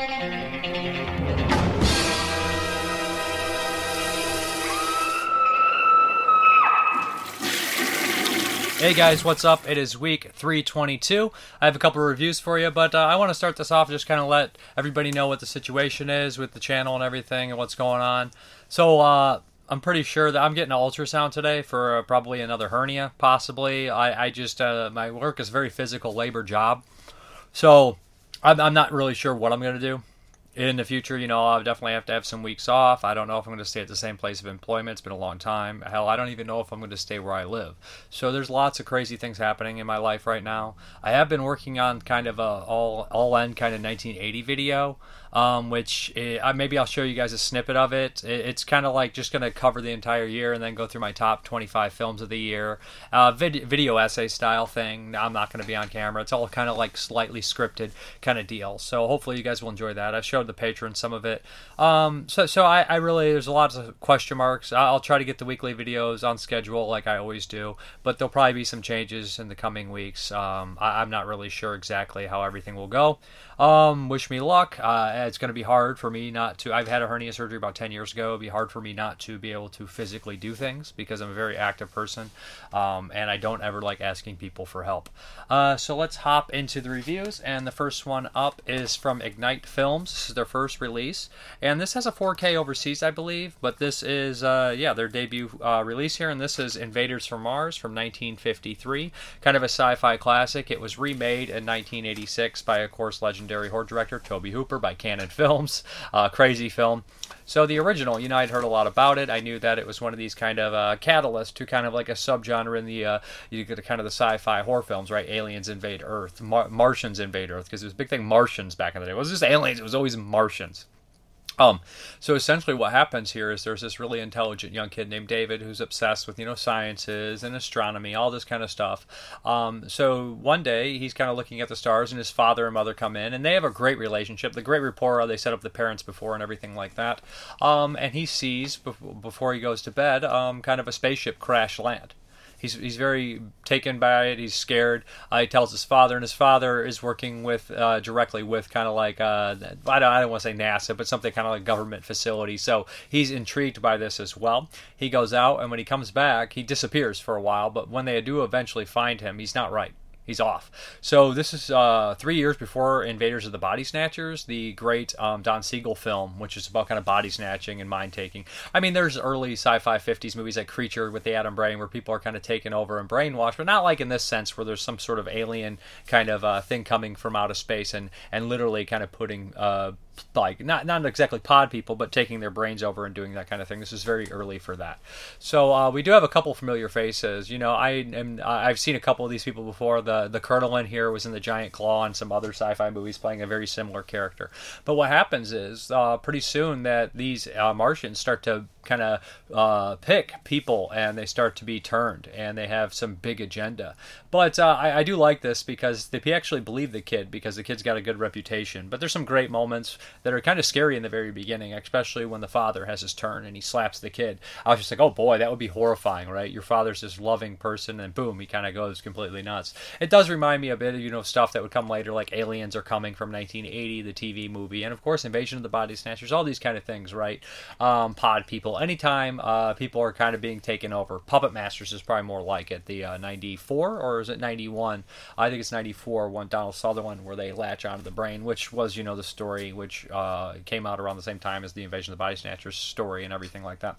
Hey guys, what's up? It is week 322. I have a couple of reviews for you, but uh, I want to start this off just kind of let everybody know what the situation is with the channel and everything and what's going on. So, uh, I'm pretty sure that I'm getting an ultrasound today for uh, probably another hernia, possibly. I, I just, uh, my work is a very physical labor job. So, I'm, I'm not really sure what I'm going to do in the future, you know, I'll definitely have to have some weeks off. I don't know if I'm going to stay at the same place of employment. It's been a long time. Hell, I don't even know if I'm going to stay where I live. So there's lots of crazy things happening in my life right now. I have been working on kind of a all all end kind of 1980 video um, which it, uh, maybe I'll show you guys a snippet of it. it it's kind of like just going to cover the entire year and then go through my top 25 films of the year. Uh, vid- video essay style thing. I'm not going to be on camera. It's all kind of like slightly scripted kind of deal. So hopefully you guys will enjoy that. I've showed the patrons some of it. Um, so so I, I really there's a lot of question marks. I'll try to get the weekly videos on schedule like I always do, but there'll probably be some changes in the coming weeks. Um, I, am not really sure exactly how everything will go. Um, wish me luck. Uh, it's going to be hard for me not to. I've had a hernia surgery about 10 years ago. It'd be hard for me not to be able to physically do things because I'm a very active person um, and I don't ever like asking people for help. Uh, so let's hop into the reviews. And the first one up is from Ignite Films. This is their first release. And this has a 4K overseas, I believe, but this is, uh, yeah, their debut uh, release here. And this is Invaders from Mars from 1953. Kind of a sci fi classic. It was remade in 1986 by, of course, legendary horror director Tobe Hooper by Cannon Films. Uh, crazy film. So the original, you know, I'd heard a lot about it. I knew that it was one of these kind of uh, catalyst to kind of like a subgenre in the uh, you get kind of the sci-fi horror films, right? Aliens invade Earth, Mar- Martians invade Earth, because it was a big thing. Martians back in the day. It was just aliens. It was always Martians. Um, so essentially, what happens here is there's this really intelligent young kid named David who's obsessed with you know sciences and astronomy, all this kind of stuff. Um, so one day he's kind of looking at the stars, and his father and mother come in, and they have a great relationship, the great rapport. They set up the parents before and everything like that. Um, and he sees before he goes to bed, um, kind of a spaceship crash land he's he's very taken by it. He's scared. Uh, he tells his father, and his father is working with uh, directly with kind of like uh, I don't I don't want to say NASA, but something kind of like government facility. So he's intrigued by this as well. He goes out, and when he comes back, he disappears for a while. But when they do eventually find him, he's not right he's off. So this is uh, three years before Invaders of the Body Snatchers, the great um, Don Siegel film, which is about kind of body snatching and mind taking. I mean, there's early sci-fi '50s movies like Creature with the Atom Brain, where people are kind of taken over and brainwashed, but not like in this sense where there's some sort of alien kind of uh, thing coming from outer space and and literally kind of putting uh, like not not exactly pod people, but taking their brains over and doing that kind of thing. This is very early for that. So uh, we do have a couple familiar faces. You know, I am I've seen a couple of these people before. The the Colonel in here was in the Giant Claw and some other sci-fi movies playing a very similar character. But what happens is uh, pretty soon that these uh, Martians start to kind of uh, pick people and they start to be turned and they have some big agenda. But uh, I, I, do like this because they actually believe the kid because the kid's got a good reputation. But there's some great moments that are kind of scary in the very beginning, especially when the father has his turn and he slaps the kid. I was just like, oh boy, that would be horrifying, right? Your father's this loving person and boom, he kind of goes completely nuts. It does remind me a bit of, you know, stuff that would come later, like Aliens are coming from 1980, the TV movie, and of course, Invasion of the Body Snatchers, all these kind of things, right? Um, pod people anytime uh, people are kind of being taken over. Puppet Masters is probably more like it. The uh, 94 or is it 91? I think it's 94. One Donald Sutherland where they latch onto the brain, which was you know the story which uh, came out around the same time as the Invasion of the Body Snatchers story and everything like that.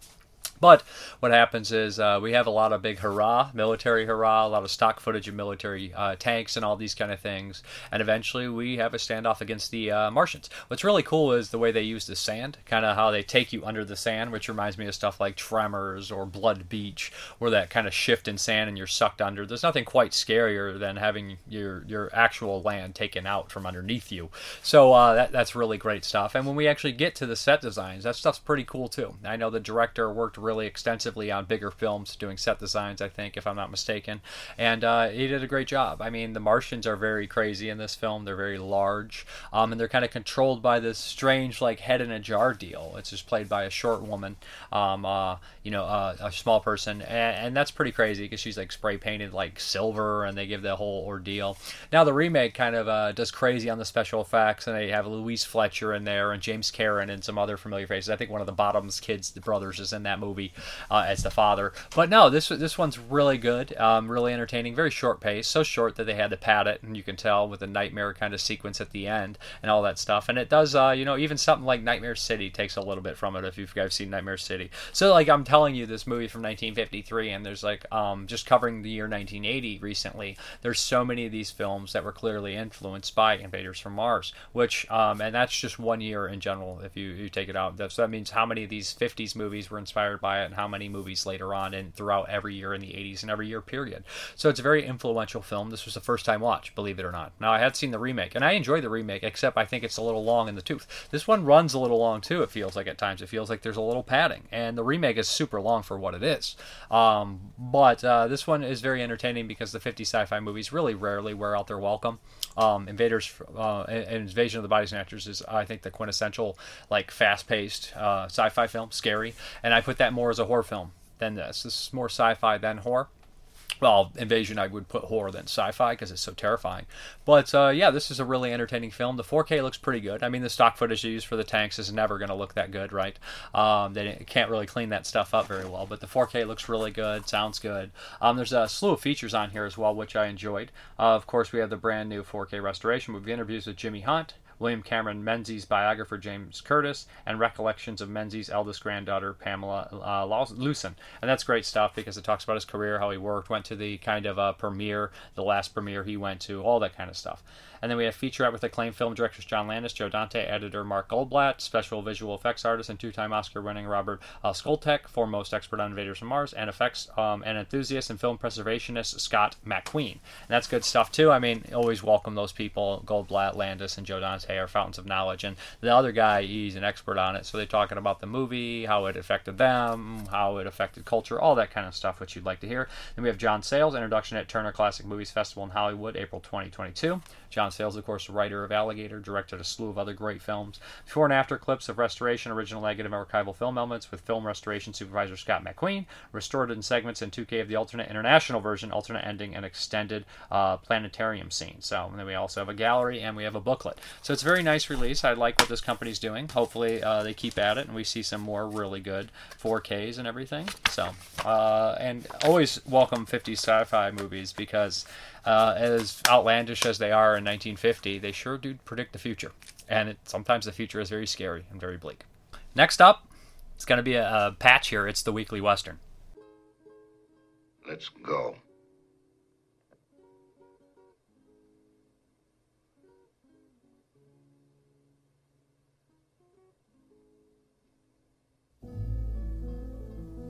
But what happens is uh, we have a lot of big hurrah, military hurrah, a lot of stock footage of military uh, tanks and all these kind of things. And eventually we have a standoff against the uh, Martians. What's really cool is the way they use the sand, kind of how they take you under the sand, which reminds me of stuff like Tremors or Blood Beach, where that kind of shift in sand and you're sucked under. There's nothing quite scarier than having your your actual land taken out from underneath you. So uh, that, that's really great stuff. And when we actually get to the set designs, that stuff's pretty cool too. I know the director worked really really extensively on bigger films, doing set designs, I think, if I'm not mistaken. And uh, he did a great job. I mean, the Martians are very crazy in this film. They're very large, um, and they're kind of controlled by this strange, like, head in a jar deal. It's just played by a short woman, um, uh, you know, uh, a small person. And, and that's pretty crazy because she's, like, spray painted, like, silver, and they give the whole ordeal. Now, the remake kind of uh, does crazy on the special effects, and they have Louise Fletcher in there, and James Karen, and some other familiar faces. I think one of the Bottoms kids, the brothers, is in that movie uh, as the father. But no, this this one's really good, um, really entertaining, very short pace, so short that they had to pad it, and you can tell with the nightmare kind of sequence at the end and all that stuff. And it does, uh, you know, even something like Nightmare City takes a little bit from it if you guys seen Nightmare City. So like I'm telling you, this movie from 1953, and there's like um, just covering the year 1980 recently. There's so many of these films that were clearly influenced by Invaders from Mars, which um, and that's just one year in general. If you, you take it out, so that means how many of these 50s movies were inspired by it, and how many movies later on and throughout every year in the 80s and every year period. So it's a very influential film. This was a first time watch, believe it or not. Now I had seen the remake, and I enjoy the remake, except I think it's a little long in the tooth. This one runs a little long too. It feels like at times. It feels like there's a little padding, and the remake is super long for what it is. Um, but uh, this one is very entertaining because the 50 sci-fi movies really rarely wear out their welcome. Um, Invaders, uh, Invasion of the Body Snatchers is, I think, the quintessential like fast-paced uh, sci-fi film, scary, and I put that more as a horror film than this. This is more sci-fi than horror well, Invasion, I would put horror than sci-fi because it's so terrifying. But uh, yeah, this is a really entertaining film. The 4K looks pretty good. I mean, the stock footage they use for the tanks is never going to look that good, right? Um, they can't really clean that stuff up very well. But the 4K looks really good, sounds good. Um, there's a slew of features on here as well, which I enjoyed. Uh, of course, we have the brand new 4K restoration. We've interviews with Jimmy Hunt, William Cameron Menzies' biographer James Curtis, and recollections of Menzies' eldest granddaughter Pamela uh, Lewson. And that's great stuff because it talks about his career, how he worked, went to the kind of uh, premiere, the last premiere he went to, all that kind of stuff. And then we have featurette with acclaimed film directors John Landis, Joe Dante, editor Mark Goldblatt, special visual effects artist and two-time Oscar-winning Robert uh, Skotak, foremost expert on Invaders from Mars, and effects um, and enthusiast and film preservationist Scott McQueen. And that's good stuff too. I mean, always welcome those people. Goldblatt, Landis, and Joe Dante are fountains of knowledge. And the other guy, he's an expert on it. So they're talking about the movie, how it affected them, how it affected culture, all that kind of stuff, which you'd like to hear. Then we have John Sayles, introduction at Turner Classic Movies Festival in Hollywood, April 2022. John Sayles, of course, writer of Alligator, directed a slew of other great films. Before and after clips of restoration, original negative, archival film elements with film restoration supervisor Scott McQueen, restored in segments in 2K of the alternate international version, alternate ending, and extended uh, planetarium scene. So and then we also have a gallery and we have a booklet. So it's a very nice release. I like what this company's doing. Hopefully uh, they keep at it and we see some more really good 4Ks and everything. So uh, and always welcome 50 sci-fi movies because uh, as outlandish as they are in 1950, they sure do predict the future. And it, sometimes the future is very scary and very bleak. Next up, it's going to be a, a patch here. It's the Weekly Western. Let's go.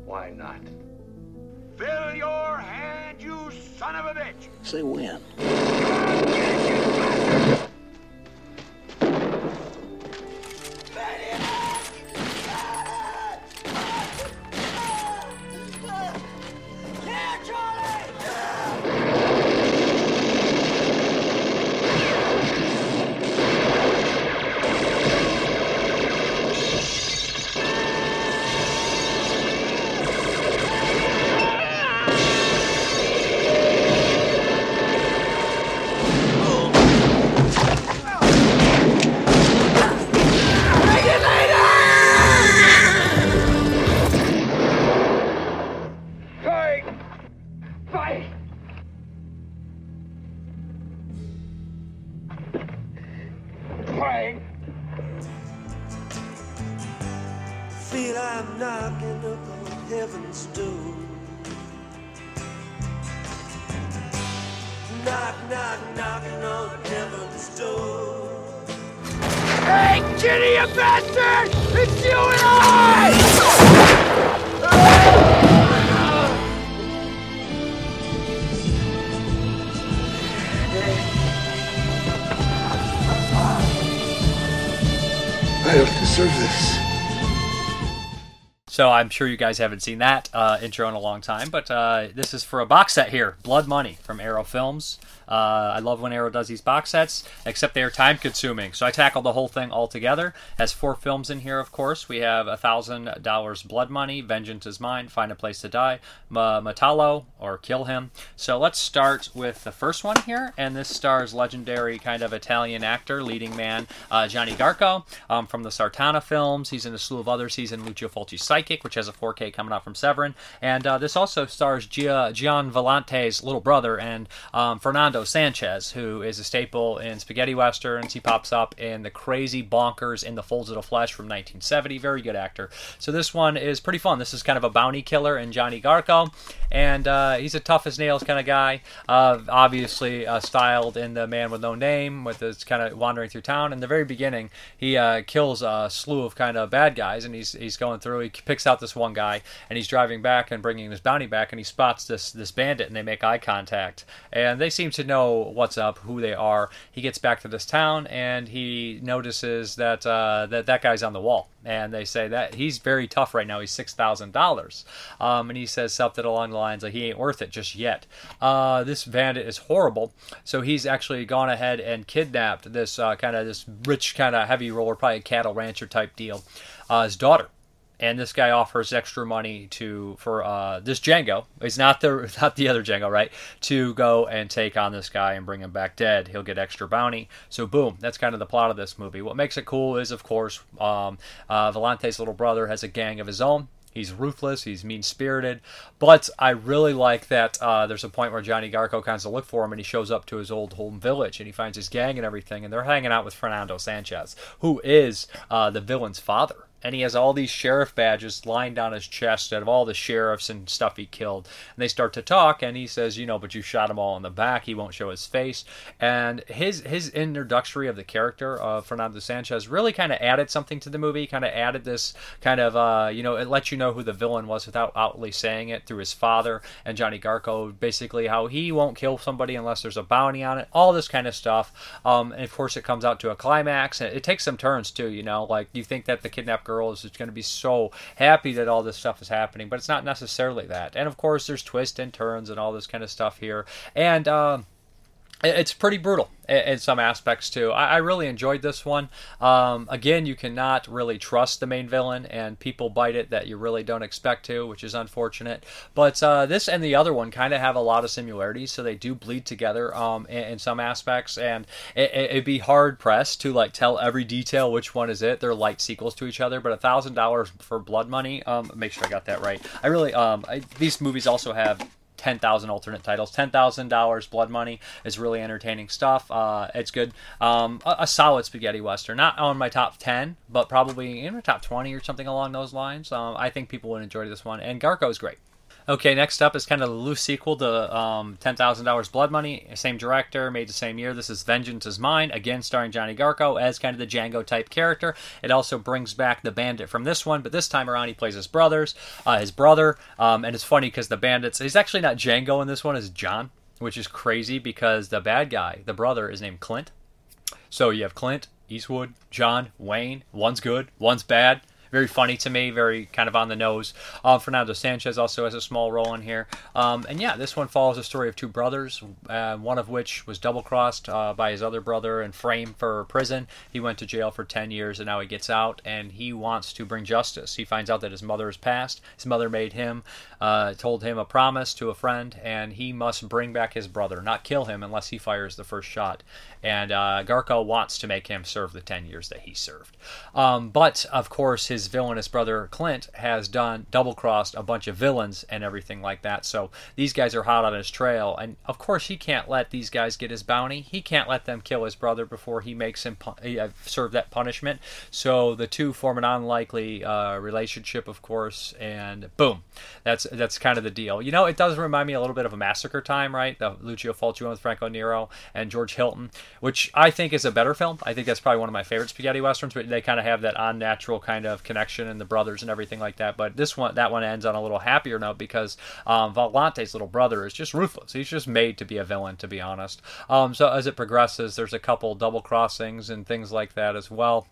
Why not? Fill your hand, you son of a bitch! Say when. So I'm sure you guys haven't seen that uh, intro in a long time, but uh, this is for a box set here, Blood Money from Arrow Films. Uh, I love when Arrow does these box sets, except they are time consuming. So I tackled the whole thing all together. Has four films in here, of course. We have a thousand dollars Blood Money, Vengeance is Mine, Find a Place to Die, Matalo or Kill Him. So let's start with the first one here, and this stars legendary kind of Italian actor, leading man uh, Johnny Garko um, from the Sartana films. He's in a slew of others. He's in Lucio Fulci's Psychic, which has a 4K coming out from Severin, and uh, this also stars Gia, Gian Volonté's little brother and um, Fernando Sanchez, who is a staple in spaghetti westerns. He pops up in the crazy bonkers in the Folds of the Flesh from 1970. Very good actor. So this one is pretty fun. This is kind of a bounty killer in Johnny Garko, and uh, he's a tough as nails kind of guy. Uh, obviously uh, styled in the Man with No Name, with his kind of wandering through town. In the very beginning, he uh, kills a slew of kind of bad guys, and he's he's going through. He picks out this one guy, and he's driving back and bringing this bounty back, and he spots this this bandit, and they make eye contact, and they seem to know what's up, who they are. He gets back to this town and he notices that uh, that that guy's on the wall, and they say that he's very tough right now. He's six thousand um, dollars, and he says something along the lines like he ain't worth it just yet. Uh, this bandit is horrible, so he's actually gone ahead and kidnapped this uh, kind of this rich kind of heavy roller, probably a cattle rancher type deal, uh, his daughter and this guy offers extra money to for uh, this Django. It's not the not the other Django, right? To go and take on this guy and bring him back dead. He'll get extra bounty. So boom, that's kind of the plot of this movie. What makes it cool is, of course, um, uh, Volonté's little brother has a gang of his own. He's ruthless. He's mean spirited. But I really like that uh, there's a point where Johnny Garko kind of look for him and he shows up to his old home village and he finds his gang and everything. And they're hanging out with Fernando Sanchez, who is uh, the villain's father and he has all these sheriff badges lined on his chest out of all the sheriffs and stuff he killed. And they start to talk, and he says, "You know, but you shot him all in the back. He won't show his face." And his his introductory of the character of Fernando Sanchez really kind of added something to the movie. Kind of added this kind of uh, you know, it lets you know who the villain was without outly saying it through his father and Johnny Garko. Basically, how he won't kill somebody unless there's a bounty on it. All this kind of stuff. Um, and of course, it comes out to a climax, and it takes some turns too. You know, like you think that the kidnapped girl is going to be so happy that all this stuff is happening, but it's not necessarily that. And of course, there's twists and turns and all this kind of stuff here. And, uh, it's pretty brutal in some aspects too. I, really enjoyed this one. Um, again, you cannot really trust the main villain, and people bite it that you really don't expect to, which is unfortunate. But uh, this and the other one kind of have a lot of similarities, so they do bleed together um, in, some aspects, and it, would be hard pressed to like tell every detail which one is it. They're like sequels to each other, but a thousand dollars for Blood Money. Um, make sure I got that right. I really um, I, these movies also have 10,000 alternate titles. $10,000 Blood Money is really entertaining stuff. Uh, it's good. Um, a, a, solid spaghetti western. Not on my top 10, but probably in my top 20 or something along those lines. Um, I think people would enjoy this one. And Garko is great. Okay, next up is kind of a loose sequel to um, $10,000 Blood Money. Same director, made the same year. This is Vengeance is Mine, again starring Johnny Garko as kind of the Django type character. It also brings back the bandit from this one, but this time around he plays his brothers, uh, his brother. Um, and it's funny because the bandits, he's actually not Django in this one, is John, which is crazy because the bad guy, the brother, is named Clint. So you have Clint, Eastwood, John, Wayne. One's good, one's bad very funny to me, very kind of on the nose. Uh, Fernando Sanchez also has a small role in here. Um, and yeah, this one follows the story of two brothers, uh, one of which was double crossed uh, by his other brother and framed for prison. He went to jail for 10 years and now he gets out and he wants to bring justice. He finds out that his mother has passed. His mother made him, uh, told him a promise to a friend, and he must bring back his brother, not kill him unless he fires the first shot. And uh, Garko wants to make him serve the 10 years that he served. Um, but of course, his his villainous brother Clint has done double crossed a bunch of villains and everything like that. So these guys are hot on his trail, and of course he can't let these guys get his bounty. He can't let them kill his brother before he makes him uh, serve that punishment. So the two form an unlikely uh, relationship, of course, and boom, that's that's kind of the deal. You know, it does remind me a little bit of a Massacre Time, right? The Lucio Fulci with Franco Nero and George Hilton, which I think is a better film. I think that's probably one of my favorite spaghetti westerns, but they kind of have that unnatural kind of connection and the brothers and everything like that. But this one, that one ends on a little happier note because um, Volonté's little brother is just ruthless. He's just made to be a villain, to be honest. Um, so as it progresses, there's a couple double crossings and things like that as well.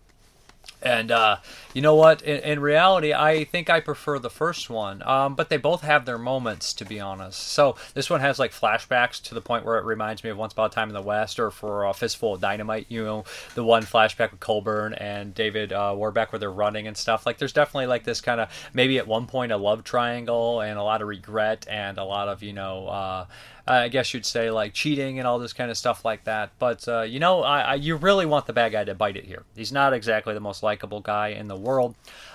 And uh, you know what? In, in, reality, I think I prefer the first one. Um, but they both have their moments, to be honest. So this one has like flashbacks to the point where it reminds me of Once Upon a Time in the West, or for a Fistful of Dynamite. You know, the one flashback with Coburn and David uh, Warbeck where they're running and stuff. Like, there's definitely like this kind of maybe at one point a love triangle and a lot of regret and a lot of you know. Uh, I guess you'd say like cheating and all this kind of stuff like that. But uh, you know, I, I, you really want the bad guy to bite it here. He's not exactly the most likable guy in the world.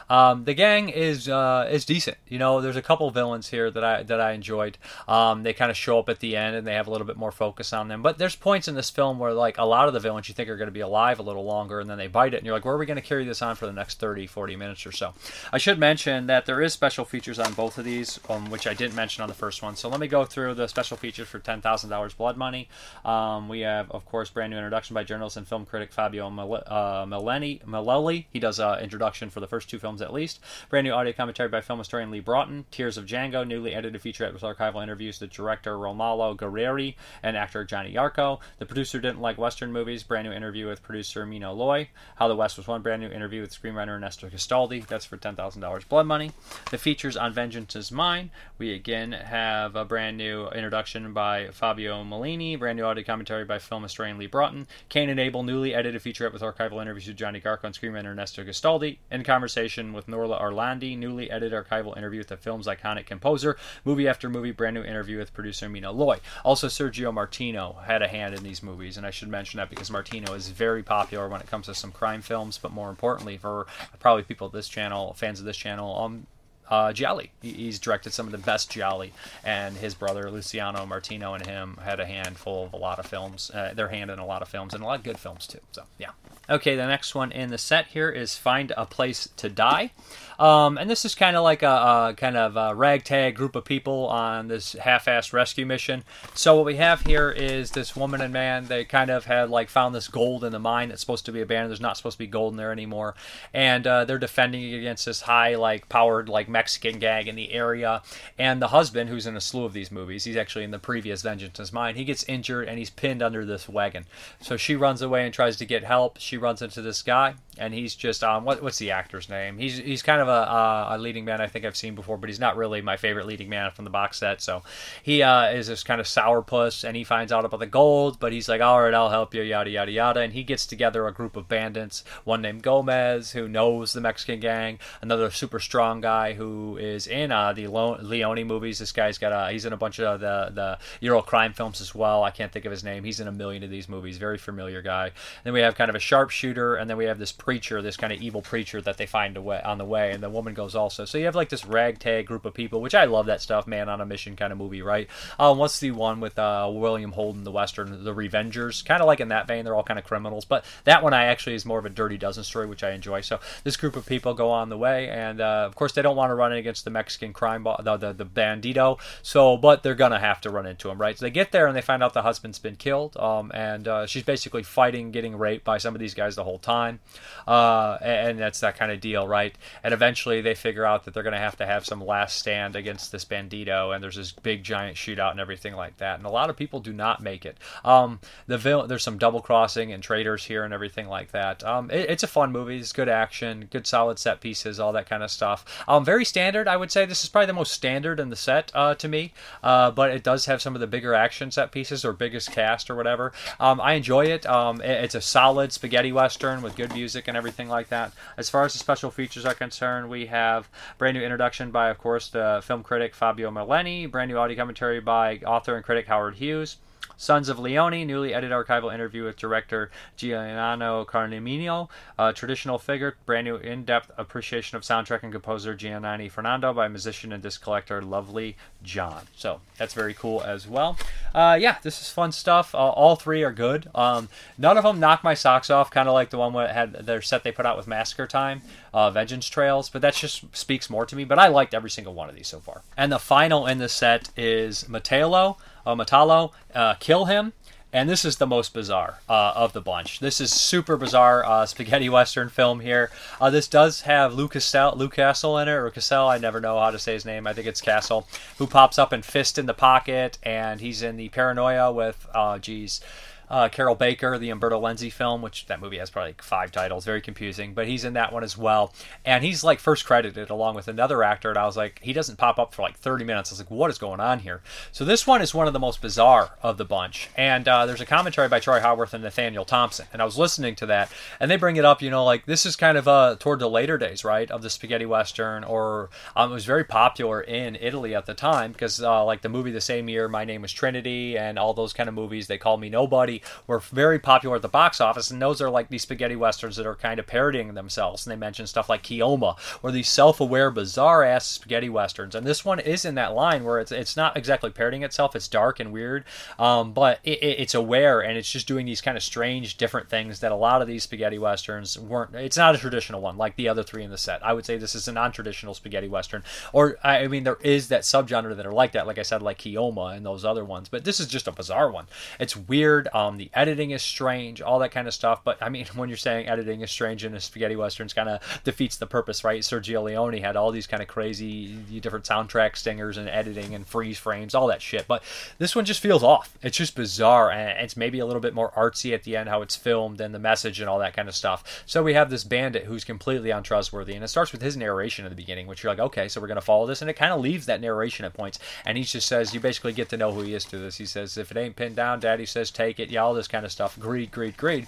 Um, the gang is uh, is decent. You know, there's a couple villains here that I that I enjoyed. Um, they kind of show up at the end and they have a little bit more focus on them. But there's points in this film where like a lot of the villains you think are going to be alive a little longer and then they bite it and you're like, where are we going to carry this on for the next 30, 40 minutes or so? I should mention that there is special features on both of these, um, which I didn't mention on the first one. So let me go through the special features for ten thousand dollars blood money. Um, we have, of course, brand new introduction by journalist and film critic Fabio uh, Melelli. He does an introduction for the first two films at least. Brand new audio commentary by film historian Lee Broughton. Tears of Django, newly edited featurette with archival interviews with director Romolo Guerrieri and actor Johnny Yarco. The producer didn't like Western movies. Brand new interview with producer Mino Loy. How the West was won. Brand new interview with screenwriter Ernesto Gastaldi. That's for $10,000 blood money. The features on Vengeance is Mine. We again have a brand new introduction by Fabio Molini. Brand new audio commentary by film historian Lee Broughton. Cain and Abel, newly edited featurette with archival interviews with Johnny Yarco and screenwriter Ernesto Gastaldi. In conversation with Norla Orla Orlandi, newly edited archival interview with the film's iconic composer, movie after movie, brand new interview with producer Mino Loy. Also, Sergio Martino had a hand in these movies, and I should mention that because Martino is very popular when it comes to some crime films, but more importantly, for probably people of this channel, fans of this channel, um, uh, Gialli. He's directed some of the best Gialli, and his brother Luciano Martino and him had a handful of a lot of films. Uh, their hand in a lot of films and a lot of good films too. So yeah. Okay, the next one in the set here is Find a Place to Die. Um, and this is kind of like a, a, kind of a ragtag group of people on this half-assed rescue mission. So what we have here is this woman and man. They kind of had like found this gold in the mine that's supposed to be abandoned. There's not supposed to be gold in there anymore, and uh, they're defending against this high like powered like Mexican gang in the area. And the husband, who's in a slew of these movies, he's actually in the previous Vengeance is Mine. He gets injured and he's pinned under this wagon. So she runs away and tries to get help. She runs into this guy, and he's just um what, what's the actor's name? He's he's kind of a, uh, a leading man I think I've seen before, but he's not really my favorite leading man from the box set. So he uh, is this kind of sourpuss, and he finds out about the gold, but he's like, all right, I'll help you, yada yada yada, and he gets together a group of bandits, one named Gomez who knows the Mexican gang, another super strong guy who is in uh, the Leone movies. This guy's got a he's in a bunch of the the Euro crime films as well. I can't think of his name. He's in a million of these movies. Very familiar guy. Then we have kind of a sharpshooter, and then we have this preacher, this kind of evil preacher that they find away on the way and the woman goes also. So you have like this ragtag group of people, which I love that stuff, man on a mission kind of movie, right? Um, what's the one with uh, William Holden, the Western, The Revengers? Kind of like in that vein, they're all kind of criminals, but that one I actually is more of a Dirty Dozen story, which I enjoy. So this group of people go on the way, and uh, of course they don't want to run against the Mexican crime, bo- the, the the bandito. So, but they're gonna have to run into him, right? So they get there and they find out the husband's been killed, um, and uh, she's basically fighting, getting raped by some of these guys the whole time, uh, and that's that kind of deal, right? And eventually they figure out that they're going to have to have some last stand against this bandito, and there's this big giant shootout and everything like that. And a lot of people do not make it. Um, the vil- there's some double crossing and traitors here and everything like that. Um, it, it's a fun movie. It's good action, good solid set pieces, all that kind of stuff. Um, very standard, I would say. This is probably the most standard in the set uh, to me, uh, but it does have some of the bigger action set pieces or biggest cast or whatever. Um, I enjoy it. Um, it. It's a solid spaghetti western with good music and everything like that. As far as the special features are concerned, we have brand new introduction by, of course, the film critic Fabio Mileni, brand new audio commentary by author and critic Howard Hughes. Sons of Leone, newly edited archival interview with director Giuliano Carmigno, a traditional figure, brand new in depth appreciation of soundtrack and composer Giovanni Fernando by musician and disc collector Lovely John. So that's very cool as well. Uh, yeah, this is fun stuff. Uh, all three are good. Um, none of them knock my socks off, kind of like the one that had their set they put out with Massacre Time, uh, Vengeance Trails, but that just speaks more to me. But I liked every single one of these so far. And the final in the set is Matalo uh, Matalo, uh, kill him. And this is the most bizarre uh, of the bunch. This is super bizarre uh, spaghetti western film here. Uh, this does have Luke Castle, Luke Castle in it, or Cassell, I never know how to say his name. I think it's Castle, who pops up and fist in the pocket, and he's in the paranoia with, uh, geez, uh, Carroll Baker, the Umberto Lenzi film, which that movie has probably like five titles, very confusing, but he's in that one as well. And he's like first credited along with another actor, and I was like, he doesn't pop up for like 30 minutes. I was like, what is going on here? So this one is one of the most bizarre of the bunch. And uh, there's a commentary by Troy Howarth and Nathaniel Thompson, and I was listening to that, and they bring it up, you know, like this is kind of uh, toward the later days, right, of the spaghetti western, or um, it was very popular in Italy at the time because uh, like the movie the same year, My Name Was Trinity, and all those kind of movies, They Call Me Nobody, were very popular at the box office, and those are like these spaghetti westerns that are kind of parodying themselves. And they mention stuff like Keoma, or these self-aware, bizarre-ass spaghetti westerns. And this one is in that line where it's it's not exactly parodying itself; it's dark and weird, um, but it, it, it's aware and it's just doing these kind of strange, different things that a lot of these spaghetti westerns weren't. It's not a traditional one like the other three in the set. I would say this is a non-traditional spaghetti western, or I mean, there is that subgenre that are like that. Like I said, like Keoma and those other ones, but this is just a bizarre one. It's weird. Um, Um, the editing is strange, all that kind of stuff. But I mean, when you're saying editing is strange in a spaghetti westerns, kind of defeats the purpose, right? Sergio Leone had all these kind of crazy different soundtrack stingers and editing and freeze frames, all that shit. But this one just feels off. It's just bizarre, and it's maybe a little bit more artsy at the end how it's filmed and the message and all that kind of stuff. So we have this bandit who's completely untrustworthy, and it starts with his narration at the beginning, which you're like, okay, so we're gonna follow this, and it kind of leaves that narration at points, and he just says you basically get to know who he is through this. He says if it ain't pinned down, Daddy says take it, yeah, all this kind of stuff. Greed, greed, greed,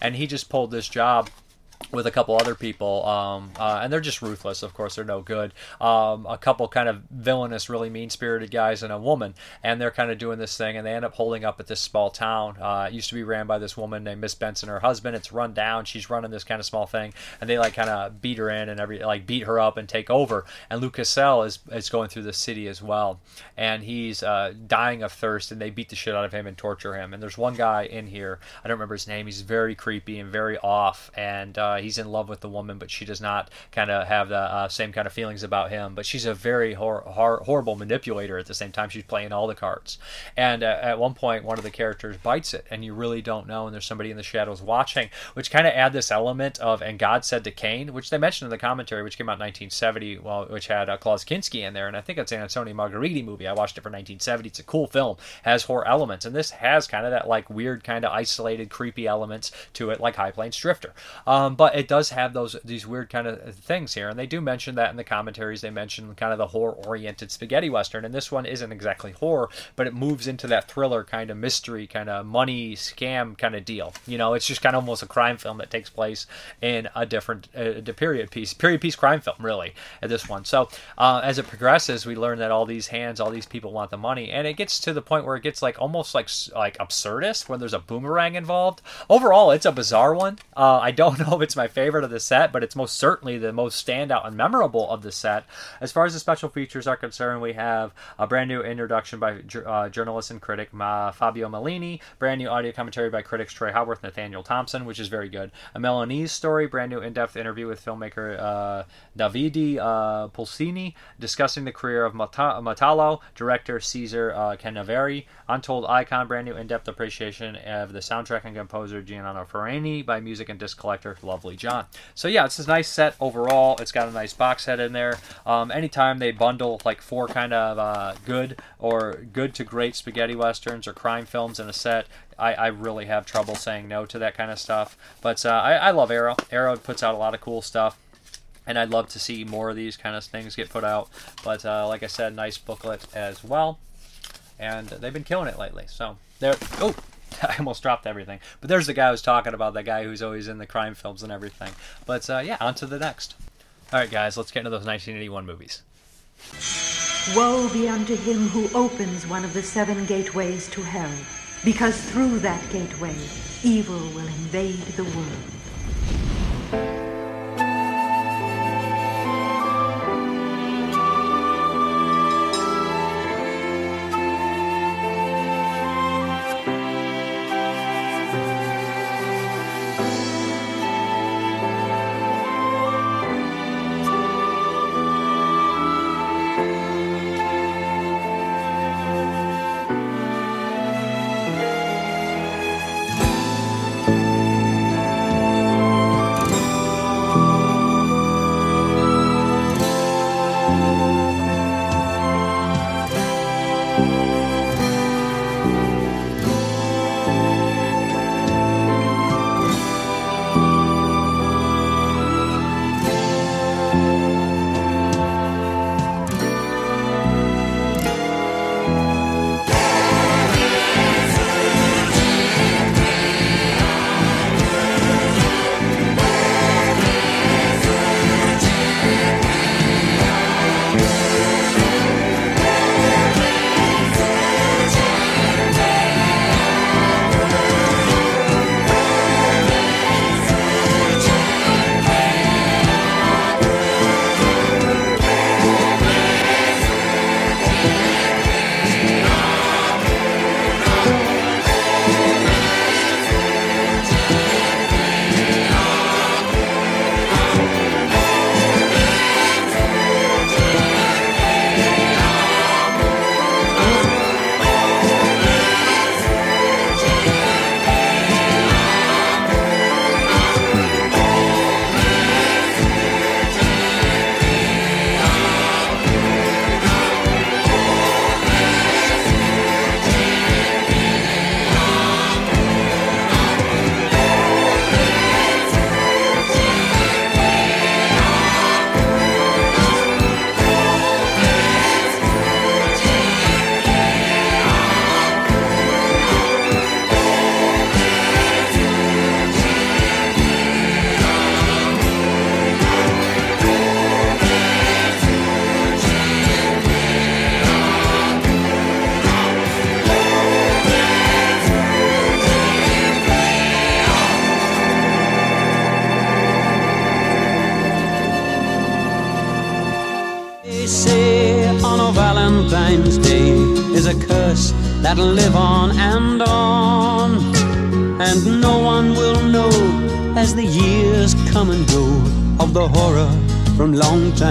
and he just pulled this job with a couple other people, um, uh, and they're just ruthless. Of course, they're no good. Um, a couple kind of villainous, really mean-spirited guys and a woman, and they're kind of doing this thing, and they end up holding up at this small town. Uh, it used to be ran by this woman named Miss Benson. Her husband, it's run down. She's running this kind of small thing, and they like kind of beat her in and every like beat her up and take over. And Luke Cassell is is going through the city as well, and he's uh, dying of thirst, and they beat the shit out of him and torture him. And there's one guy in here, I don't remember his name. He's very creepy and very off, and uh, he's in love with the woman, but she does not kind of have the uh, same kind of feelings about him. But she's a very hor- hor- horrible manipulator at the same time. She's playing all the cards. And uh, at one point, one of the characters bites it, and you really don't know, and there's somebody in the shadows watching, which kind of add this element of, and God said to Cain, which they mentioned in the commentary, which came out in 1970, well, which had uh, Klaus Kinski in there, and I think it's an Antonio Margheriti movie. I watched it for 1970. It's a cool film, has horror elements, and this has kind of that like weird, kind of isolated, creepy elements to it, like High Plains Drifter. Um, but it does have those these weird kind of things here, and they do mention that in the commentaries. They mention kind of the horror-oriented spaghetti western, and this one isn't exactly horror, but it moves into that thriller kind of mystery, kind of money scam kind of deal. You know, it's just kind of almost a crime film that takes place in a different uh, period piece, period piece crime film, really. At this one, so uh, as it progresses, we learn that all these hands, all these people want the money, and it gets to the point where it gets like almost like like absurdist, when there's a boomerang involved. Overall, it's a bizarre one. Uh, I don't know if it's my favorite of the set, but it's most certainly the most standout and memorable of the set. As far as the special features are concerned, we have a brand new introduction by uh, journalist and critic Ma, Fabio Malini, brand new audio commentary by critics Troy Howarth, Nathaniel Thompson, which is very good. A Milanese story, brand new in-depth interview with filmmaker uh, Davide uh, Pulici, discussing the career of Mata- Matalo, director Caesar uh, Canevari, Untold Icon, brand new in-depth appreciation of the soundtrack and composer Giuliano Ferrani by music and disc collector Lovely John. So yeah, it's a nice set overall. It's got a nice box set in there. Um, anytime they bundle like four kind of uh, good or good to great spaghetti westerns or crime films in a set, I, I, really have trouble saying no to that kind of stuff. But uh, I, I, love Arrow. Arrow puts out a lot of cool stuff. And I'd love to see more of these kind of things get put out. But uh, like I said, nice booklet as well. And they've been killing it lately. So there. Oh, I almost dropped everything. But there's the guy I was talking about, that guy who's always in the crime films and everything. But uh, yeah, on to the next. All right, guys, let's get into those 1981 movies. Woe be unto him who opens one of the seven gateways to hell, because through that gateway evil will invade the world.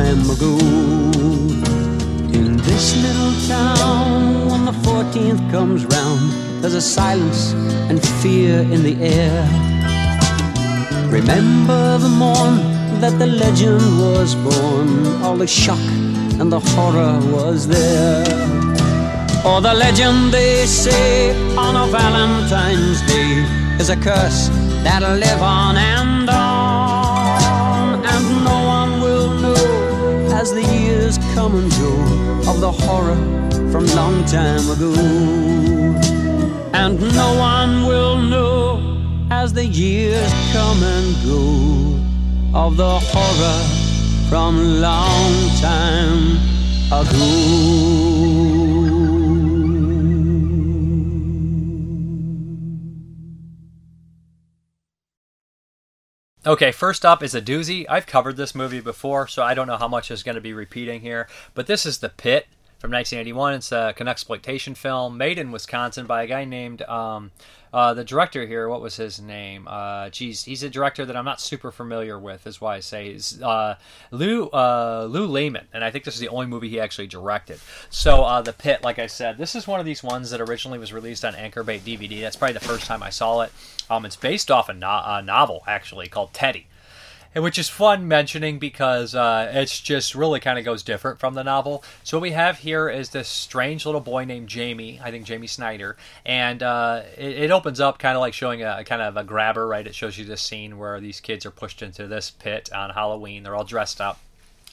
Time ago. In this little town, when the 14th comes round, there's a silence and fear in the air. Remember the morn that the legend was born, all the shock and the horror was there. Or the legend they say on a Valentine's Day is a curse that'll live on and on, as the years come and go of the horror from long time ago. And no one will know as the years come and go of the horror from long time Okay, first up is a doozy. I've covered this movie before, so I don't know how much is going to be repeating here. But this is The Pit from 1981. It's a exploitation film made in Wisconsin by a guy named um, uh, the director here. What was his name? Uh, geez, he's a director that I'm not super familiar with. Is why I say is uh, Lew uh, Lew Lehman, and I think this is the only movie he actually directed. So uh, the Pit, like I said, this is one of these ones that originally was released on Anchor Anchorbait DVD. That's probably the first time I saw it. Um, it's based off a, no- a novel actually called Teddy which is fun mentioning because uh, it's just really kind of goes different from the novel. So what we have here is this strange little boy named Jamie, I think Jamie Snyder, and uh, it, it, opens up kind of like showing a, a, kind of a grabber, right? It shows you this scene where these kids are pushed into this pit on Halloween. They're all dressed up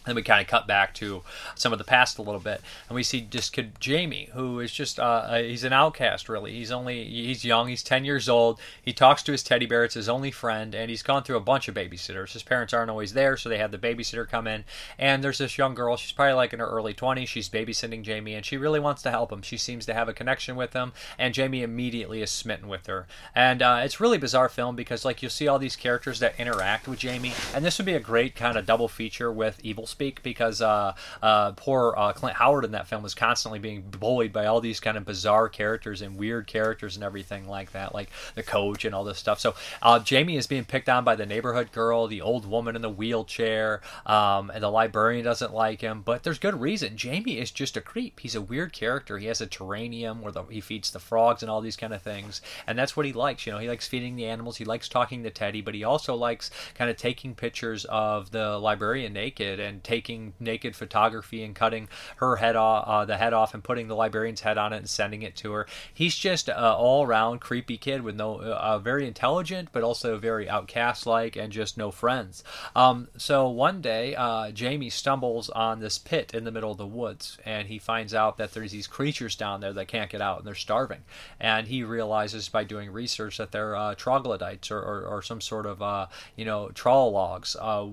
then we kind of cut back to some of the past a little bit, and we see this kid Jamie, who is just uh, he's an outcast. Really, he's only he's young. He's ten years old. He talks to his teddy bear. It's his only friend, and he's gone through a bunch of babysitters. His parents aren't always there, so they have the babysitter come in. And there's this young girl. She's probably like in her early twenties. She's babysitting Jamie, and she really wants to help him. She seems to have a connection with him, and Jamie immediately is smitten with her. And uh, it's really bizarre film because like you'll see all these characters that interact with Jamie, and this would be a great kind of double feature with Evil speak because uh, uh, poor uh, Clint Howard in that film was constantly being bullied by all these kind of bizarre characters and weird characters and everything like that, like the coach and all this stuff. So uh, Jamie is being picked on by the neighborhood girl, the old woman in the wheelchair, um, and the librarian doesn't like him. But there's good reason. Jamie is just a creep. He's a weird character. He has a terrarium where the, he feeds the frogs and all these kind of things, and that's what he likes. You know, he likes feeding the animals. He likes talking to Teddy, but he also likes kind of taking pictures of the librarian naked and taking naked photography and cutting her head off, uh, the head off, and putting the librarian's head on it and sending it to her. He's just an all-around creepy kid with no, uh, very intelligent, but also very outcast-like, and just no friends. Um, so one day, uh, Jamie stumbles on this pit in the middle of the woods, and he finds out that there's these creatures down there that can't get out, and they're starving. And he realizes by doing research that they're uh, troglodytes or, or, or, some sort of, uh, you know, trollocs, uh,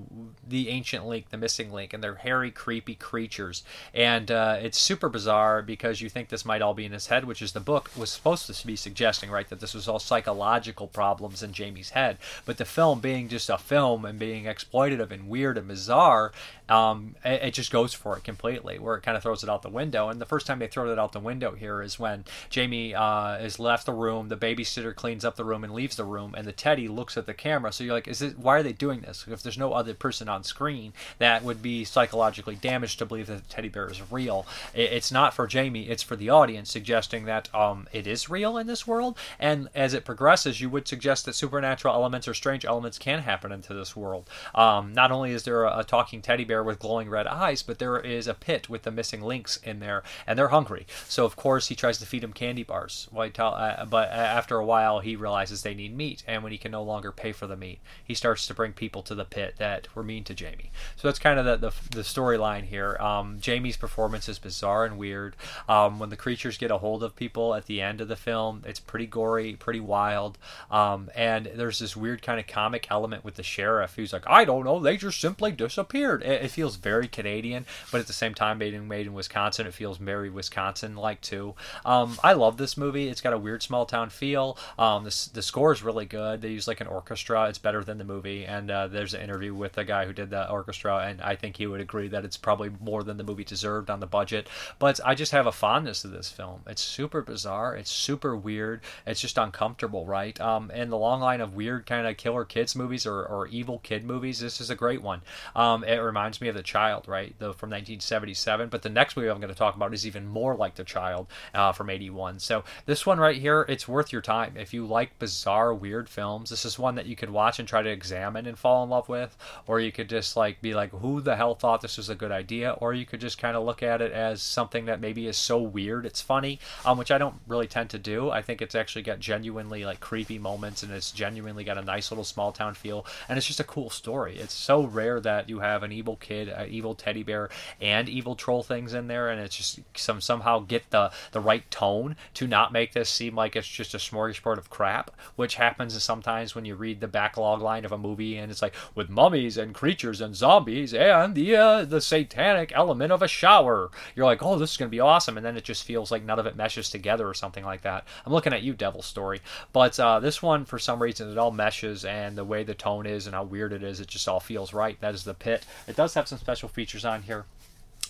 the ancient link, the missing link, and they're hairy, creepy creatures. And uh, it's super bizarre because you think this might all be in his head, which is the book was supposed to be suggesting, right, that this was all psychological problems in Jamie's head. But the film being just a film and being exploitative and weird and bizarre, um, it, it, just goes for it completely, where it kind of throws it out the window. And the first time they throw it out the window here is when Jamie uh, is left the room, the babysitter cleans up the room and leaves the room, and the teddy looks at the camera. So you're like, is it? Why are they doing this? If there's no other person on screen, that would be psychologically damaged to believe that the teddy bear is real. It's not for Jamie; it's for the audience, suggesting that um, it is real in this world. And as it progresses, you would suggest that supernatural elements or strange elements can happen into this world. Um, not only is there a, a talking teddy bear with glowing red eyes, but there is a pit with the missing links in there, and they're hungry. So of course he tries to feed them candy bars. Uh, but after a while he realizes they need meat, and when he can no longer pay for the meat, he starts to bring people to the pit that were mean to Jamie. So that's kind of the the, the storyline here. Um, Jamie's performance is bizarre and weird. Um, when the creatures get a hold of people at the end of the film, it's pretty gory, pretty wild, um, and there's this weird kind of comic element with the sheriff who's like, I don't know, they just simply disappeared. It, it feels very Canadian, but at the same time, being made in Wisconsin, it feels very Wisconsin like too. Um, I love this movie. It's got a weird small town feel. Um, the, the score is really good. They use like an orchestra. It's better than the movie. And uh, there's an interview with the guy who did the orchestra, and I think he would agree that it's probably more than the movie deserved on the budget. But I just have a fondness to this film. It's super bizarre. It's super weird. It's just uncomfortable, right? Um, and the long line of weird kind of killer kids movies or, or evil kid movies, this is a great one. Um, it reminds me of The Child, right? The, from 1977. But the next movie I'm going to talk about is even more like The Child uh, from 81. So this one right here, it's worth your time. If you like bizarre, weird films, this is one that you could watch and try to examine and fall in love with. Or you could just like be like, who the hell thought this was a good idea? Or you could just kind of look at it as something that maybe is so weird it's funny, um, which I don't really tend to do. I think it's actually got genuinely like creepy moments and it's genuinely got a nice little small town feel and it's just a cool story. It's so rare that you have an evil kid, an evil teddy bear, and evil troll things in there, and it's just some somehow get the the right tone to not make this seem like it's just a smorgasbord of crap, which happens sometimes when you read the backlog line of a movie and it's like with mummies and creatures and zombies and the uh, the satanic element of a shower. You're like, oh, this is gonna be awesome, and then it just feels like none of it meshes together or something like that. I'm looking at you, Devil Story, but uh, this one for some reason it all meshes and the way the tone is and how weird it is, it just all feels right. That is the pit. It does have some special features on here.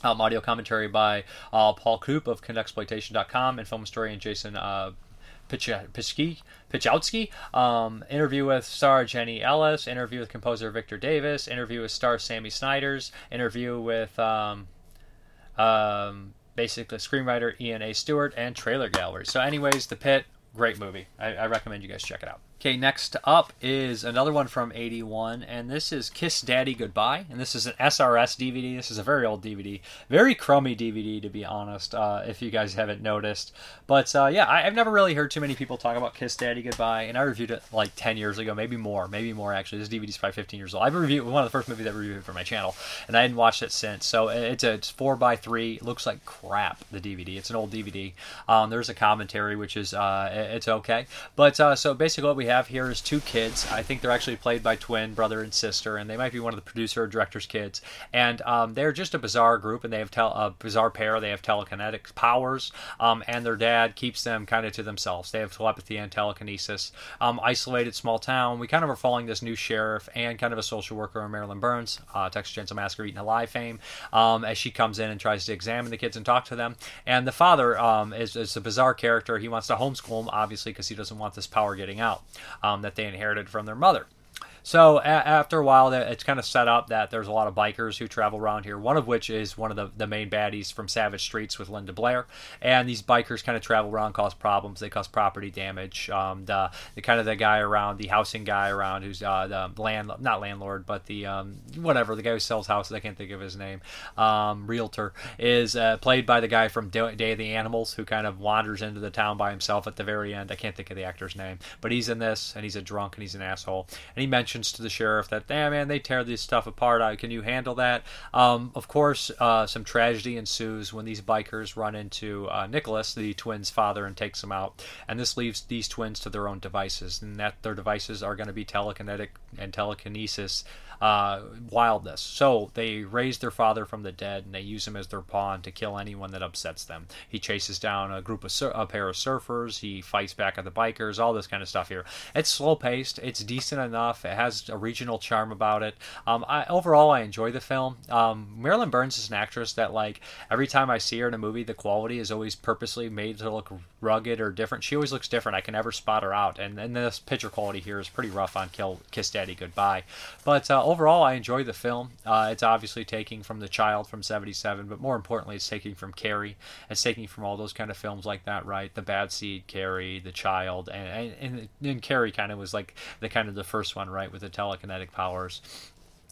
Um, audio commentary by uh, Paul Corupe of Canuxploitation.com and film historian Jason uh, Pichowski. Um, interview with star Jeannie Elias. Interview with composer Victor Davis. Interview with star Sammy Snyders. Interview with um, um, basically screenwriter Ian A. Stuart and trailer gallery. So, anyways, The Pit, great movie. I, I recommend you guys check it out. Okay, next up is another one from 81, and this is Kiss Daddy Goodbye. And this is an SRS DVD. This is a very old DVD. Very crummy DVD, to be honest, uh, if you guys haven't noticed. But uh, yeah, I, have never really heard too many people talk about Kiss Daddy Goodbye, and I reviewed it like 10 years ago, maybe more, maybe more actually. This DVD's probably 15 years old. I've reviewed one of the first movies I reviewed for my channel, and I hadn't watched it since. So it's a it's 4x3. It looks like crap, the DVD. It's an old DVD. Um, there's a commentary, which is uh, it's okay. But uh, so basically, what we have here is two kids. I think they're actually played by twin brother and sister, and they might be one of the producer or director's kids. And um, they're just a bizarre group, and they have tel- a bizarre pair. They have telekinetic powers, um, and their dad keeps them kind of to themselves. They have telepathy and telekinesis. Um, isolated small town. We kind of are following this new sheriff and kind of a social worker, Marilyn Burns, uh, Texas Chainsaw Massacre, Eaten Alive fame, um, as she comes in and tries to examine the kids and talk to them. And the father um, is, is a bizarre character. He wants to homeschool them, obviously, because he doesn't want this power getting out um, that they inherited from their mother. So a- after a while, it's kind of set up that there's a lot of bikers who travel around here. One of which is one of the, the main baddies from Savage Streets with Linda Blair, and these bikers kind of travel around, cause problems. They cause property damage. Um, the, the kind of the guy around, the housing guy around, who's uh, the land not landlord, but the um, whatever the guy who sells houses. I can't think of his name. Um, realtor is uh, played by the guy from Day of the Animals, who kind of wanders into the town by himself at the very end. I can't think of the actor's name, but he's in this, and he's a drunk, and he's an asshole, and he mentions mentions to the sheriff that, damn man, they tear this stuff apart. Uh, can you handle that? Um, of course, uh, some tragedy ensues when these bikers run into uh, Nicholas, the twins' father, and takes them out. And this leaves these twins to their own devices, and that their devices are going to be telekinetic and telekinesis uh, wildness. So they raise their father from the dead and they use him as their pawn to kill anyone that upsets them. He chases down a group of sur- a pair of surfers. He fights back at the bikers. All this kind of stuff here. It's slow paced. It's decent enough. It has a regional charm about it. Um, I, overall, I enjoy the film. Um, Marilyn Burns is an actress that like every time I see her in a movie, the quality is always purposely made to look rugged or different. She always looks different. I can never spot her out. And, and this picture quality here is pretty rough on Kill Kiss Daddy Goodbye. But uh, overall, I enjoy the film. Uh, it's obviously taking from The Child from 77, but more importantly, it's taking from Carrie. It's taking from all those kind of films like that, right? The Bad Seed, Carrie, The Child, and, and, and Carrie kind of was like the kind of the first one, right, with the telekinetic powers.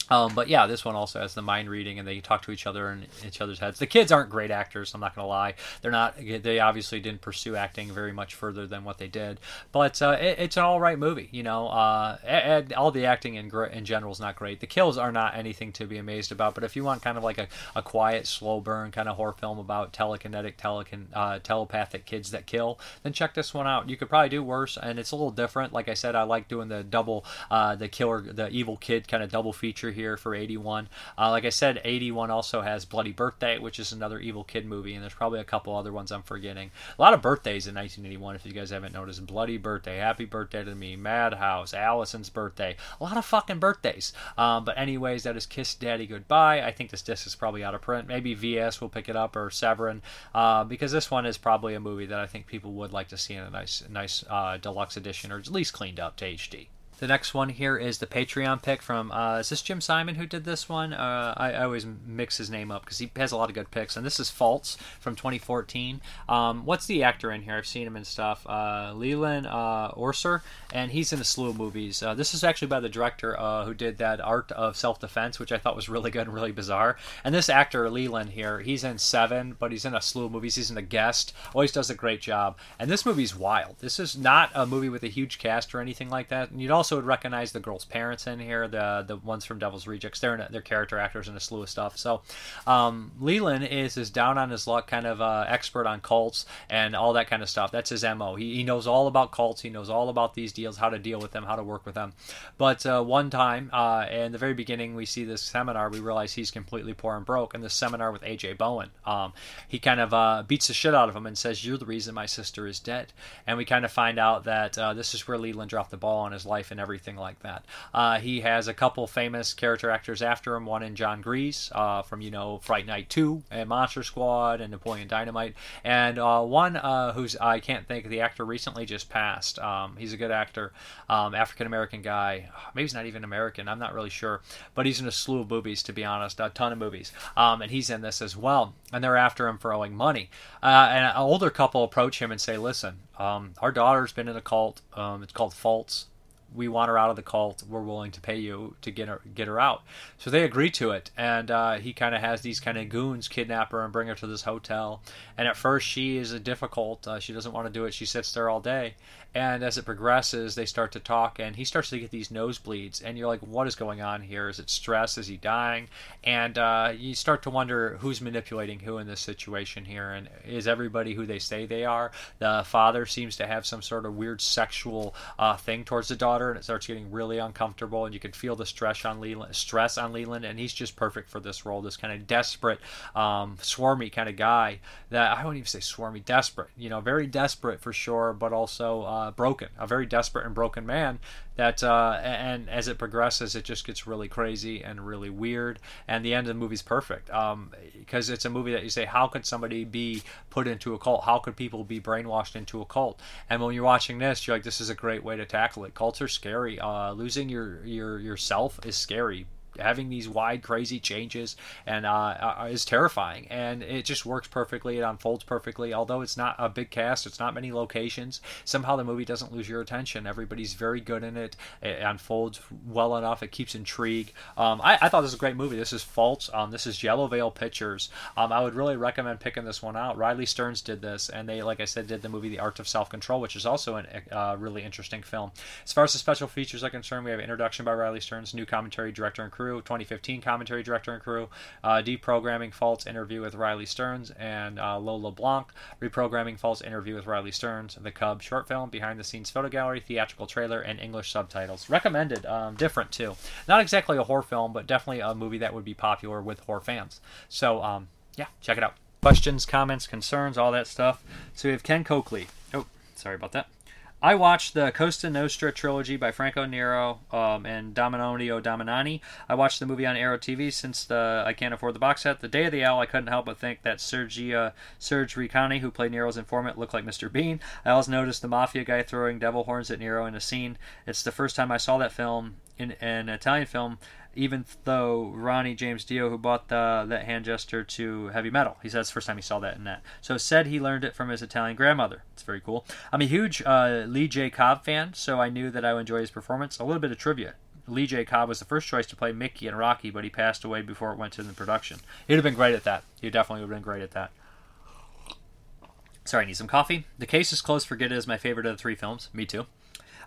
Um, but yeah, this one also has the mind reading, and they talk to each other in each other's heads. The kids aren't great actors. I'm not gonna lie. They're not. They obviously didn't pursue acting very much further than what they did. But uh, it, it's an all right movie. You know, uh, and all the acting in in general is not great. The kills are not anything to be amazed about. But if you want kind of like a, a quiet, slow burn kind of horror film about telekinetic, telekin, uh, telepathic kids that kill, then check this one out. You could probably do worse, and it's a little different. Like I said, I like doing the double, uh, the killer, the evil kid kind of double feature here for 81. Uh, like I said, 81 also has Bloody Birthday, which is another evil kid movie, and there's probably a couple other ones I'm forgetting. A lot of birthdays in 1981, if you guys haven't noticed. Bloody Birthday, Happy Birthday to Me, Madhouse, Allison's Birthday. A lot of fucking birthdays. Um, but anyways, that is Kiss Daddy Goodbye. I think this disc is probably out of print. Maybe VS will pick it up or Severin, uh, because this one is probably a movie that I think people would like to see in a nice, nice uh, deluxe edition or at least cleaned up to HD. The next one here is the Patreon pick from. Uh, is this Jim Simon who did this one? Uh, I, I, always mix his name up because he has a lot of good picks. And this is Faults from 2014. Um, what's the actor in here? I've seen him in stuff. Uh, Leland uh, Orser, and he's in a slew of movies. Uh, this is actually by the director uh, who did that Art of Self Defense, which I thought was really good and really bizarre. And this actor Leland here, he's in Seven, but he's in a slew of movies. He's in The Guest. Always does a great job. And this movie's wild. This is not a movie with a huge cast or anything like that. And you'd also also would recognize the girl's parents in here, the the ones from Devil's Rejects. They're they're character actors in a slew of stuff. So um, Leland is is down on his luck kind of uh, expert on cults and all that kind of stuff. That's his mo. He, he knows all about cults. He knows all about these deals, how to deal with them, how to work with them. But uh, one time, uh, in the very beginning, we see this seminar. We realize he's completely poor and broke. In this seminar with AJ Bowen, um, he kind of uh, beats the shit out of him and says, "You're the reason my sister is dead." And we kind of find out that uh, this is where Leland dropped the ball on his life and everything like that. Uh, he has a couple famous character actors after him. One in Jon Gries uh, from you know Fright Night Two and Monster Squad and Napoleon Dynamite, and uh, one uh, who's I can't think the actor recently just passed. Um, he's a good actor, um, African American guy. Maybe he's not even American. I'm not really sure, but he's in a slew of movies to be honest, a ton of movies, um, and he's in this as well. And they're after him for owing money. Uh, and an older couple approach him and say, "Listen, um, our daughter's been in a cult. Um, it's called Faults we want her out of the cult. We're willing to pay you to get her get her out. So they agree to it, and uh, he kind of has these kind of goons kidnap her and bring her to this hotel. And at first, she is difficult. Uh, she doesn't want to do it. She sits there all day, and as it progresses, they start to talk, and he starts to get these nosebleeds. And you're like, what is going on here? Is it stress? Is he dying? And uh, you start to wonder who's manipulating who in this situation here, and is everybody who they say they are? The father seems to have some sort of weird sexual uh, thing towards the daughter, and it starts getting really uncomfortable, and you can feel the stress on Leland, stress on Leland, and he's just perfect for this role. This kind of desperate, um, swarmy kind of guy. That I won't even say swarmy, desperate. You know, very desperate for sure, but also. Uh, broken, a very desperate and broken man. That uh, and as it progresses, it just gets really crazy and really weird. And the end of the movie is perfect because um, it's a movie that you say, how could somebody be put into a cult? How could people be brainwashed into a cult? And when you're watching this, you're like, this is a great way to tackle it. Cults are scary. Uh, losing your your yourself is scary having these wide, crazy changes and uh, uh, is terrifying. And it just works perfectly. It unfolds perfectly. Although it's not a big cast, it's not many locations. Somehow the movie doesn't lose your attention. Everybody's very good in it. It unfolds well enough. It keeps intrigue. Um, I, I, thought this was a great movie. This is Faults. Um, this is Yellow Veil Pictures. Um, I would really recommend picking this one out. Riley Stearns did this, and they, like I said, did the movie The Art of Self Control, which is also a uh, really interesting film. As far as the special features are concerned, we have introduction by Riley Stearns, new commentary, director, and crew. 2015 commentary director and crew, uh, deprogramming faults interview with Riley Stearns, and uh, Lola Blanc, reprogramming faults interview with Riley Stearns, the Cub short film, behind the scenes photo gallery, theatrical trailer, and English subtitles. Recommended, um, different too. Not exactly a horror film, but definitely a movie that would be popular with horror fans. So, um, yeah, check it out. Questions, comments, concerns, all that stuff. So we have Ken Coakley. Oh, sorry about that. I watched the Cosa Nostra trilogy by Franco Nero um, and Damiano Damiani. I watched the movie on Arrow TV since the I can't afford the box set. The Day of the Owl, I couldn't help but think that Sergio Serge Reggiani, who played Nero's informant, looked like Mr. Bean. I also noticed the mafia guy throwing devil horns at Nero in a scene. It's the first time I saw that film in, an Italian film even though Ronnie James Dio, who bought the, that hand gesture to heavy metal, he the first time he saw that in that. So said he learned it from his Italian grandmother. It's very cool. I'm a huge uh, Lee J. Cobb fan, so I knew that I would enjoy his performance. A little bit of trivia. Lee J. Cobb was the first choice to play Mickey in Rocky, but he passed away before it went to the production. He'd have been great at that. He definitely would have been great at that. Sorry, I need some coffee. The case is closed for good is my favorite of the three films. Me too.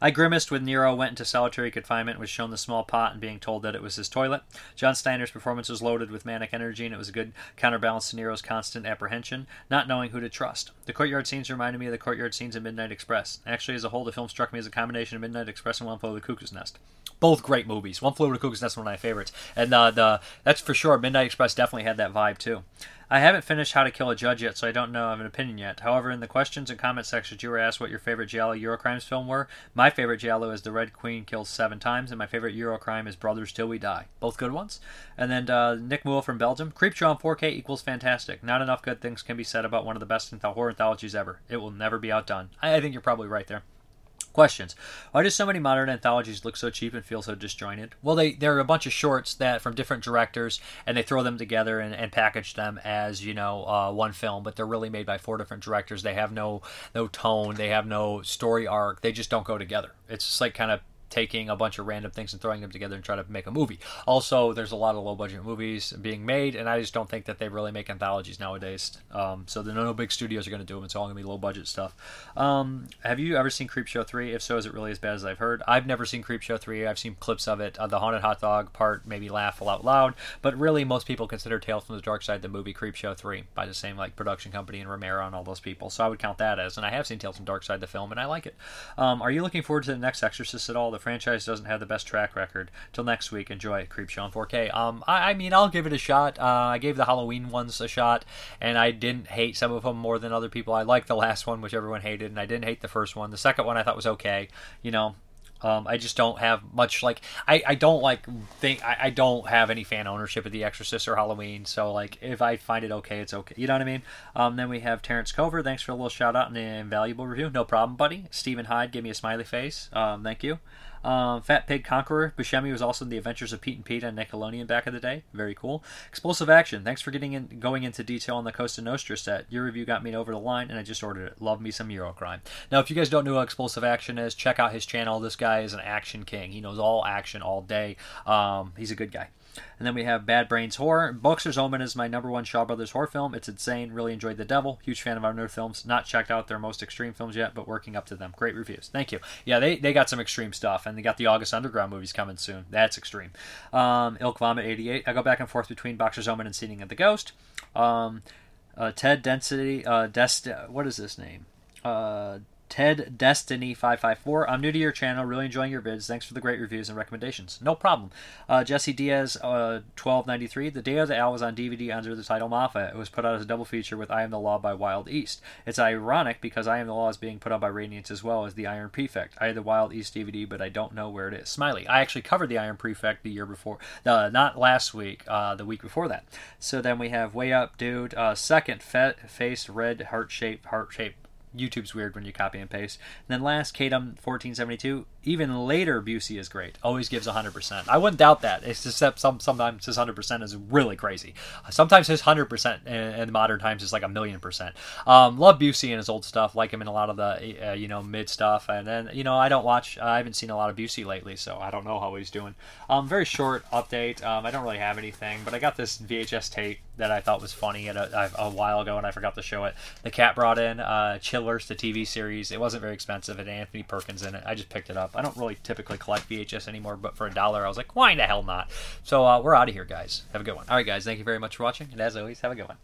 I grimaced when Nero went into solitary confinement, was shown the small pot, and being told that it was his toilet. John Steiner's performance was loaded with manic energy, and it was a good counterbalance to Nero's constant apprehension, not knowing who to trust. The courtyard scenes reminded me of the courtyard scenes in Midnight Express. Actually, as a whole, the film struck me as a combination of Midnight Express and One Flew Over the Cuckoo's Nest. Both great movies. One Flew Over the Cuckoo's Nest, is one of my favorites, and uh, the that's for sure. Midnight Express definitely had that vibe too. I haven't finished How to Kill a Judge yet, so I don't know I have an opinion yet. However, in the questions and comment sections, you were asked what your favorite Giallo Eurocrimes film were. My favorite Giallo is The Red Queen Kills Seven Times, and my favorite Eurocrime is Brothers Till We Die. Both good ones. And then uh, Nick Moole from Belgium. Creepshow on 4K equals fantastic. Not enough good things can be said about one of the best horror anthologies ever. It will never be outdone. I, I think you're probably right there. Questions. Why do so many modern anthologies look so cheap and feel so disjointed? Well, they they're a bunch of shorts that from different directors, and they throw them together and, and package them as you know uh, one film, but they're really made by four different directors. They have no no tone, they have no story arc. They just don't go together. It's just like kind of taking a bunch of random things and throwing them together and try to make a movie. Also, there's a lot of low budget movies being made, and I just don't think that they really make anthologies nowadays. Um, so the no big studios are going to do them. It's all going to be low budget stuff. Um, have you ever seen Creepshow 3? If so, is it really as bad as I've heard? I've never seen Creepshow 3. I've seen clips of it. Uh, the Haunted Hot Dog part made me laugh out loud, but really most people consider Tales from the Dark Side the movie Creepshow 3 by the same like production company and Romero and all those people. So I would count that as, and I have seen Tales from the Dark Side the film, and I like it. Um, are you looking forward to the next Exorcist at all? The franchise doesn't have the best track record. Till next week, enjoy Creepshow on 4K. Um, I, I mean, I'll give it a shot. Uh, I gave the Halloween ones a shot, and I didn't hate some of them more than other people. I liked the last one, which everyone hated, and I didn't hate the first one. The second one I thought was okay. You know, um, I just don't have much like I, I don't like think I, I don't have any fan ownership of The Exorcist or Halloween. So like if I find it okay, it's okay. You know what I mean? Um, then we have Terrence Cover. Thanks for a little shout out and an invaluable review. No problem, buddy. Stephen Hyde, give me a smiley face. Um, thank you. Um, Fat Pig Conqueror. Buscemi was also in The Adventures of Pete and Pete on Nickelodeon back in the day. Very cool. Explosive Action. Thanks for getting in, going into detail on the Cosa Nostra set. Your review got me over the line, and I just ordered it. Love me some Eurocrime. Now, if you guys don't know what Explosive Action is, check out his channel. This guy is an action king. He knows all action all day. Um, he's a good guy. And then we have Bad Brains Horror. Boxer's Omen is my number one Shaw Brothers horror film. It's insane. Really enjoyed The Devil. Huge fan of Unearthed Films. Not checked out their most extreme films yet, but working up to them. Great reviews. Thank you. Yeah, they, they got some extreme stuff, and they got the August Underground movies coming soon. That's extreme. Um, Ilk Vomit 88. I go back and forth between Boxer's Omen and Seeding of the Ghost. Um, uh, Ted Density. Uh, Dest- what is this name? Uh, Ted Destiny 554. I'm new to your channel, really enjoying your vids. Thanks for the great reviews and recommendations. No problem. Uh, Jesse Diaz uh, 1293. The Day of the Owl was on DVD under the title Mafia. It was put out as a double feature with I Am the Law by Wild East. It's ironic because I Am the Law is being put out by Radiance as well as the Iron Prefect. I had the Wild East DVD, but I don't know where it is. Smiley. I actually covered the Iron Prefect the year before, uh, not last week, uh, the week before that. So then we have Way Up Dude, uh, second fe- face red heart Shape heart shaped YouTube's weird when you copy and paste. And then last, Kadum1472, even later Busey is great. Always gives 100%. I wouldn't doubt that. It's just that some, sometimes his 100% is really crazy. Sometimes his 100% in, in modern times is like a million percent. Um, love Busey and his old stuff. Like him in a lot of the, uh, you know, mid stuff. And then, you know, I don't watch, I haven't seen a lot of Busey lately, so I don't know how he's doing. Um, very short update. Um, I don't really have anything, but I got this VHS tape that I thought was funny a, a, a while ago and I forgot to show it. The cat brought in uh, Chillers, the TV series. It wasn't very expensive. Had Anthony Perkins in it. I just picked it up. I don't really typically collect VHS anymore, but for a dollar, I was like, why the hell not? So uh, we're out of here, guys. Have a good one. All right, guys. Thank you very much for watching, and as always, have a good one.